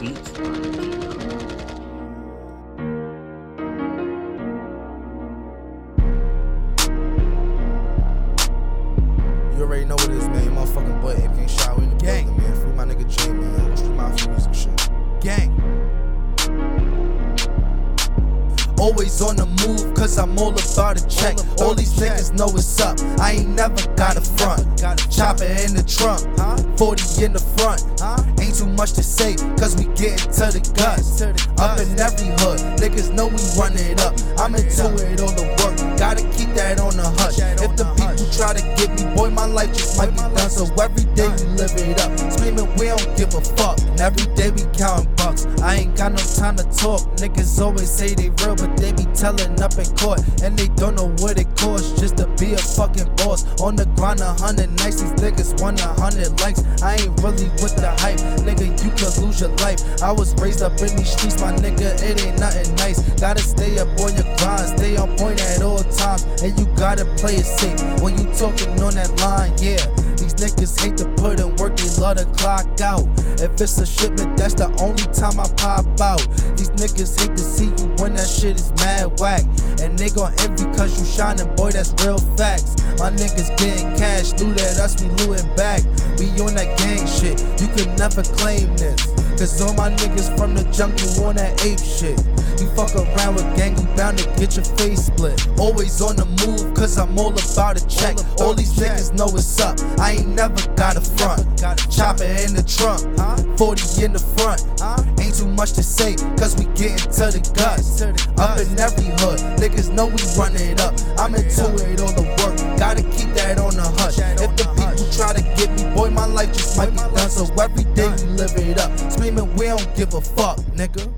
Beats on the. You already know what it is, man. Your motherfucking boy Apegang Sha. We in the Gang. building, man. Free my nigga J, man. Street Mafia music shit. Gang. Always on the move, cause I'm all about a check. All these niggas know what's up. I ain't never got a front. got a Chopper in the trunk, Huh? 40 in the front. Huh? Ain't too much to say, cause we getting to the guts. Up in every hood, niggas know we run it up. I'm into it on the work, gotta keep that on the hush. If the the hush. Try to get me, boy, my life just might be done. So every day we live it up, screaming we don't give a fuck. And every day we counting bucks. I ain't got no time to talk. Niggas always say they real, but they be telling up in court, and they don't know what it costs just to be a fucking On the grind, a hundred nights, these niggas want a hundred likes. I ain't really with the hype, nigga. You could lose your life. I was raised up in these streets, my nigga. It ain't nothing nice. Gotta stay up on your grind, stay on point at all times, and you gotta play it safe when you talking on that line. Yeah, niggas hate to put in work, they love to clock out. If it's a shipment, that's the only time I pop out. These niggas hate to see you when that shit is mad whack. And they gon' envy cause you shining, boy, that's real facts. My niggas getting cash, loot at us, we looting back. We on that you could never claim this. Cause all my niggas from the jungle on that ape shit. You fuck around with gang, you bound to get your face split. Always on the move, cause I'm all about a check. about All these niggas know what's up. I ain't never got a front. Chopper in the trunk, Huh? 40 in the front. Huh? Ain't too much to say, cause we getting to the guts. Up in every hood, niggas know we run it up. I'm into it on the work, gotta keep that on the hush. If live it up, screaming we don't give a fuck, nigga.